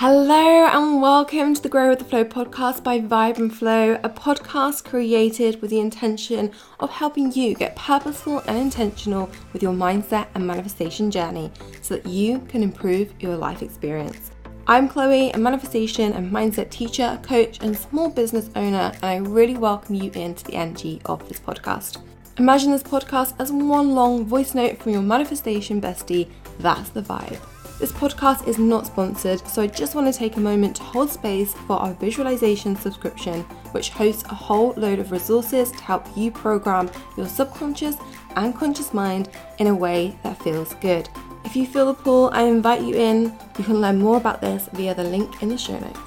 Hello and welcome to the Grow with the Flow podcast by Vibe and Flow, a podcast created with the intention of helping you get purposeful and intentional with your mindset and manifestation journey so that you can improve your life experience. I'm Chloe, a manifestation and mindset teacher, coach, and small business owner, and I really welcome you into the energy of this podcast. Imagine this podcast as one long voice note from your manifestation bestie. That's the vibe. This podcast is not sponsored, so I just want to take a moment to hold space for our visualization subscription, which hosts a whole load of resources to help you program your subconscious and conscious mind in a way that feels good. If you feel the pull, I invite you in. You can learn more about this via the link in the show notes.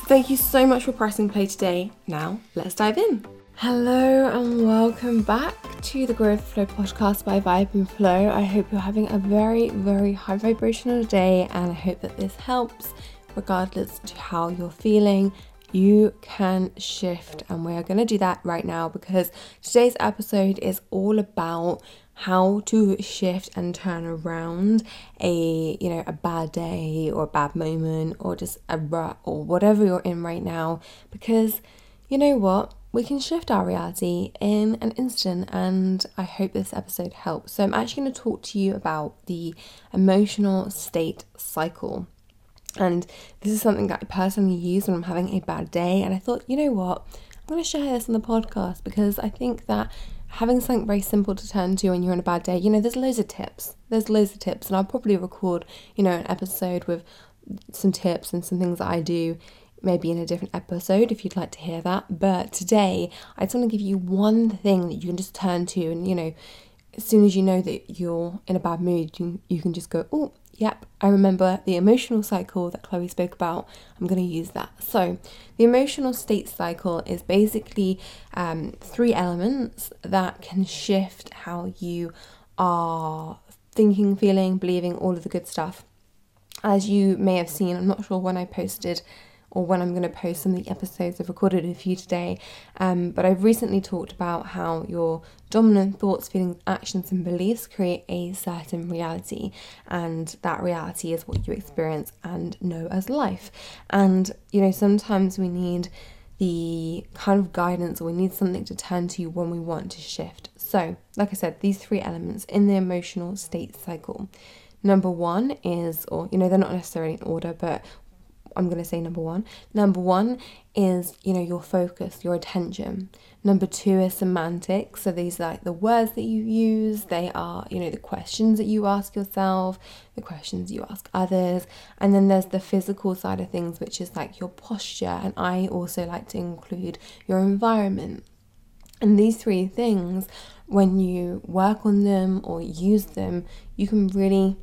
So thank you so much for pressing play today. Now, let's dive in. Hello and welcome back to the Growth Flow podcast by Vibe and Flow. I hope you're having a very, very high vibrational day and I hope that this helps regardless to how you're feeling. You can shift, and we're going to do that right now because today's episode is all about how to shift and turn around a you know a bad day or a bad moment or just a rut or whatever you're in right now because you know what we can shift our reality in an instant, and I hope this episode helps. So, I'm actually going to talk to you about the emotional state cycle. And this is something that I personally use when I'm having a bad day. And I thought, you know what? I'm going to share this on the podcast because I think that having something very simple to turn to when you're on a bad day, you know, there's loads of tips. There's loads of tips. And I'll probably record, you know, an episode with some tips and some things that I do maybe in a different episode if you'd like to hear that. But today, I just want to give you one thing that you can just turn to, and you know, as soon as you know that you're in a bad mood, you, you can just go, oh, yep, I remember the emotional cycle that Chloe spoke about. I'm going to use that. So, the emotional state cycle is basically um, three elements that can shift how you are thinking, feeling, believing, all of the good stuff. As you may have seen, I'm not sure when I posted or when I'm going to post some of the episodes I've recorded with you today. Um, but I've recently talked about how your dominant thoughts, feelings, actions, and beliefs create a certain reality, and that reality is what you experience and know as life. And you know, sometimes we need the kind of guidance or we need something to turn to when we want to shift. So, like I said, these three elements in the emotional state cycle. Number one is, or you know, they're not necessarily in order, but I'm going to say number one. Number one is, you know, your focus, your attention. Number two is semantics. So these are like the words that you use, they are, you know, the questions that you ask yourself, the questions you ask others. And then there's the physical side of things, which is like your posture. And I also like to include your environment. And these three things, when you work on them or use them, you can really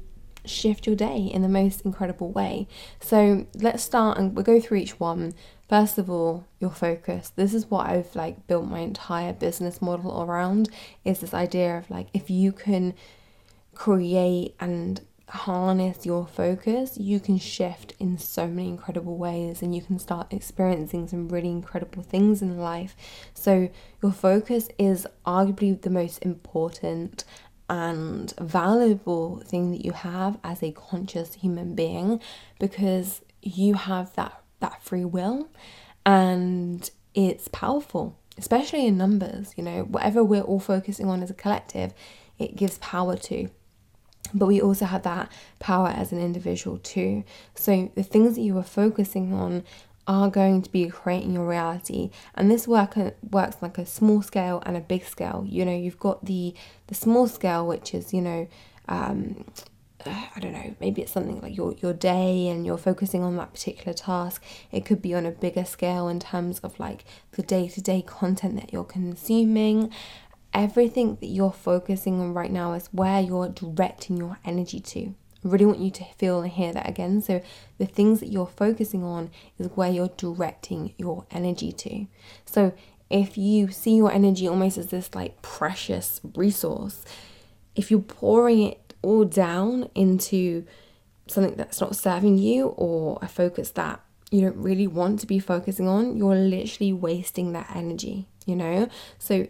shift your day in the most incredible way. So let's start and we'll go through each one. First of all, your focus. This is what I've like built my entire business model around is this idea of like if you can create and harness your focus, you can shift in so many incredible ways and you can start experiencing some really incredible things in life. So, your focus is arguably the most important and valuable thing that you have as a conscious human being because you have that that free will and it's powerful especially in numbers you know whatever we're all focusing on as a collective it gives power to. But we also have that power as an individual too. So the things that you are focusing on are going to be creating your reality and this work works like a small scale and a big scale you know you've got the the small scale which is you know um, I don't know, maybe it's something like your, your day and you're focusing on that particular task. It could be on a bigger scale in terms of like the day to day content that you're consuming. Everything that you're focusing on right now is where you're directing your energy to. Really want you to feel and hear that again. So, the things that you're focusing on is where you're directing your energy to. So, if you see your energy almost as this like precious resource, if you're pouring it all down into something that's not serving you or a focus that you don't really want to be focusing on, you're literally wasting that energy, you know? So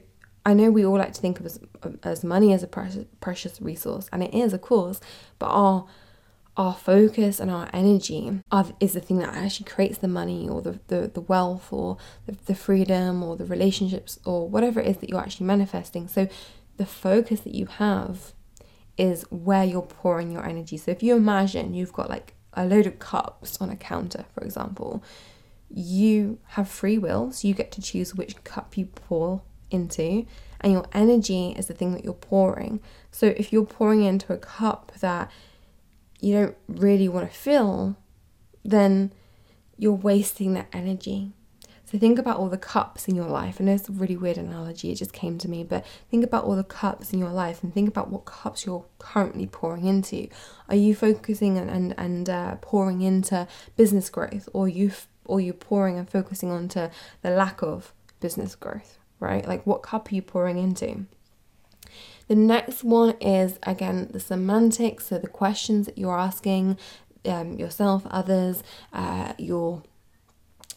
I know we all like to think of as, as money as a precious, precious resource, and it is, of course, but our our focus and our energy are, is the thing that actually creates the money or the, the, the wealth or the, the freedom or the relationships or whatever it is that you're actually manifesting. So the focus that you have is where you're pouring your energy. So if you imagine you've got like a load of cups on a counter, for example, you have free will, so you get to choose which cup you pour into, and your energy is the thing that you're pouring. So if you're pouring into a cup that you don't really want to fill, then you're wasting that energy. So think about all the cups in your life. I know it's a really weird analogy, it just came to me, but think about all the cups in your life and think about what cups you're currently pouring into. Are you focusing and and, and uh, pouring into business growth, or you or you pouring and focusing onto the lack of business growth, right? Like what cup are you pouring into? The next one is again the semantics, so the questions that you're asking um, yourself, others, uh, your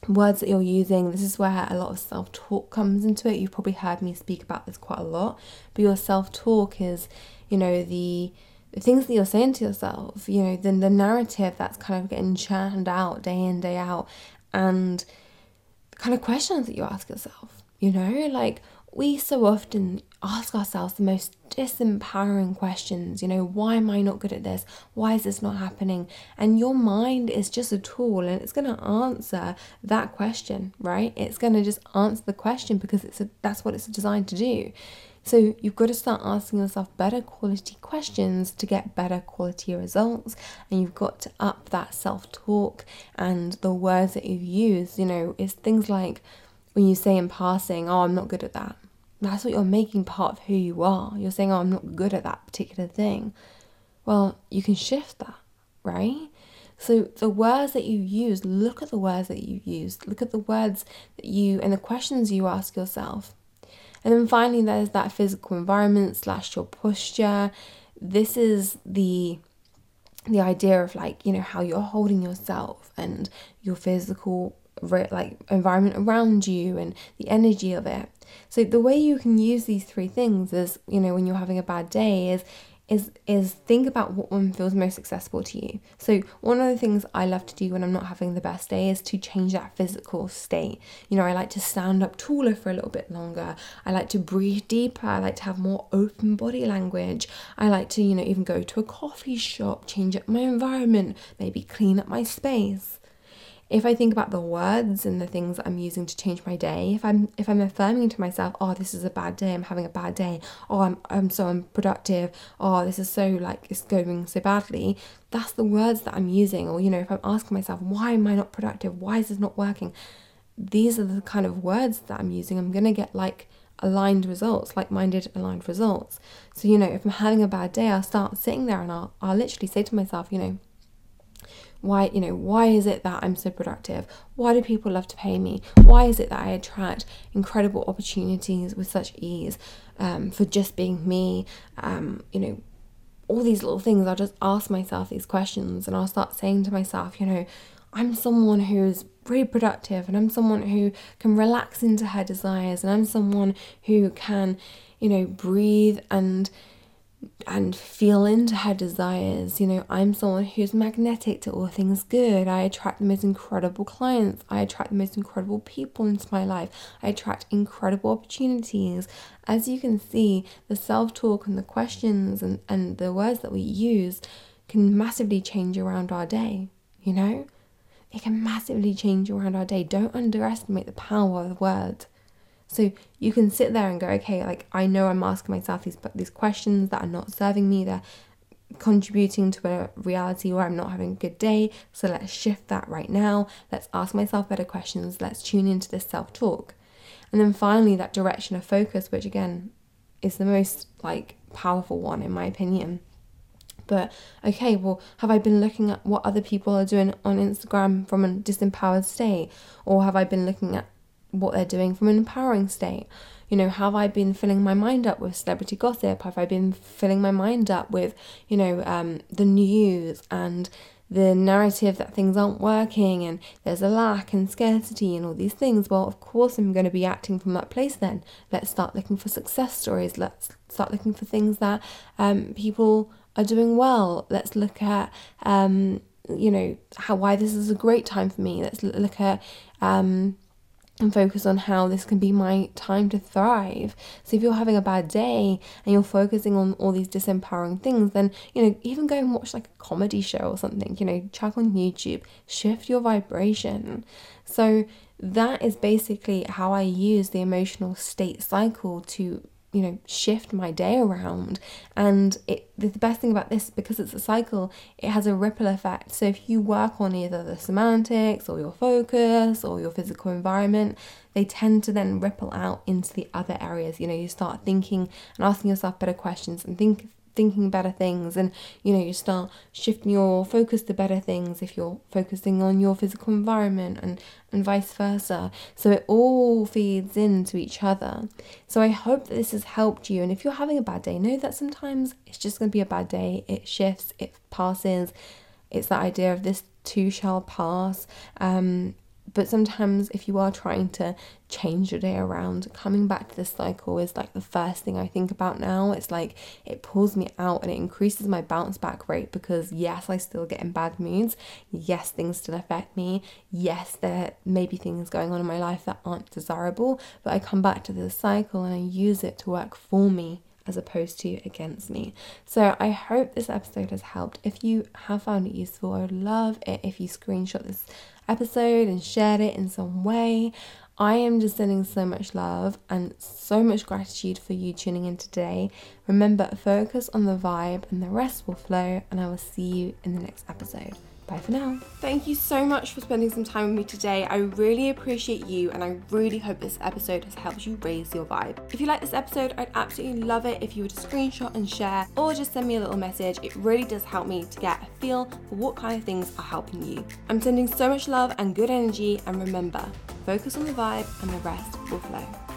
words that you're using. This is where a lot of self talk comes into it. You've probably heard me speak about this quite a lot, but your self talk is, you know, the the things that you're saying to yourself, you know, then the narrative that's kind of getting churned out day in, day out, and the kind of questions that you ask yourself, you know, like we so often ask ourselves the most disempowering questions. You know, why am I not good at this? Why is this not happening? And your mind is just a tool and it's going to answer that question, right? It's going to just answer the question because it's a, that's what it's designed to do. So you've got to start asking yourself better quality questions to get better quality results. And you've got to up that self talk and the words that you use. You know, it's things like when you say in passing, oh, I'm not good at that that's what you're making part of who you are. You're saying, oh, I'm not good at that particular thing. Well, you can shift that, right? So the words that you use, look at the words that you use, look at the words that you and the questions you ask yourself. And then finally, there's that physical environment slash your posture. This is the the idea of like you know how you're holding yourself and your physical like environment around you and the energy of it. So the way you can use these three things is, you know, when you're having a bad day is is is think about what one feels most accessible to you. So one of the things I love to do when I'm not having the best day is to change that physical state. You know, I like to stand up taller for a little bit longer. I like to breathe deeper. I like to have more open body language. I like to, you know, even go to a coffee shop, change up my environment, maybe clean up my space if I think about the words and the things that I'm using to change my day, if I'm if I'm affirming to myself, oh, this is a bad day, I'm having a bad day, oh, I'm I'm so unproductive, oh, this is so like it's going so badly, that's the words that I'm using. Or you know, if I'm asking myself, why am I not productive? Why is this not working? These are the kind of words that I'm using. I'm gonna get like aligned results, like minded aligned results. So, you know, if I'm having a bad day, I'll start sitting there and I'll, I'll literally say to myself, you know, why you know why is it that i'm so productive? Why do people love to pay me? Why is it that i attract incredible opportunities with such ease um, for just being me? Um, you know all these little things i'll just ask myself these questions and i'll start saying to myself you know i'm someone who's really productive and i'm someone who can relax into her desires and i'm someone who can you know breathe and and feel into her desires. You know, I'm someone who's magnetic to all things good. I attract the most incredible clients. I attract the most incredible people into my life. I attract incredible opportunities. As you can see, the self talk and the questions and, and the words that we use can massively change around our day, you know? It can massively change around our day. Don't underestimate the power of the words. So you can sit there and go, okay, like I know I'm asking myself these these questions that are not serving me. They're contributing to a reality where I'm not having a good day. So let's shift that right now. Let's ask myself better questions. Let's tune into this self talk. And then finally, that direction of focus, which again is the most like powerful one in my opinion. But okay, well, have I been looking at what other people are doing on Instagram from a disempowered state? Or have I been looking at what they're doing from an empowering state. You know, have I been filling my mind up with celebrity gossip? Have I been filling my mind up with, you know, um, the news and the narrative that things aren't working and there's a lack and scarcity and all these things? Well, of course, I'm going to be acting from that place then. Let's start looking for success stories. Let's start looking for things that um, people are doing well. Let's look at, um, you know, how why this is a great time for me. Let's look at um, and focus on how this can be my time to thrive. So if you're having a bad day and you're focusing on all these disempowering things, then you know, even go and watch like a comedy show or something, you know, check on YouTube, shift your vibration. So that is basically how I use the emotional state cycle to you know shift my day around. And it the best thing about this because it's a cycle it has a ripple effect. So if you work on either the semantics or your focus or your physical environment they tend to then ripple out into the other areas. You know you start thinking and asking yourself better questions and think thinking better things and you know you start shifting your focus to better things if you're focusing on your physical environment and and vice versa. So it all feeds into each other. So i hope that this has helped you. And if you're having a bad day know that sometimes it's just going to be a bad day. It shifts it passes. It's that idea of this too shall pass. Um but sometimes, if you are trying to change your day around, coming back to this cycle is like the first thing I think about now. It's like it pulls me out and it increases my bounce back rate because, yes, I still get in bad moods. Yes, things still affect me. Yes, there may be things going on in my life that aren't desirable, but I come back to this cycle and I use it to work for me as opposed to against me. So I hope this episode has helped. If you have found it useful, I would love it if you screenshot this episode and shared it in some way. I am just sending so much love and so much gratitude for you tuning in today. Remember, focus on the vibe and the rest will flow, and I will see you in the next episode. Bye for now. Thank you so much for spending some time with me today. I really appreciate you and I really hope this episode has helped you raise your vibe. If you like this episode, I'd absolutely love it if you would screenshot and share or just send me a little message. It really does help me to get a feel for what kind of things are helping you. I'm sending so much love and good energy and remember, focus on the vibe and the rest will flow.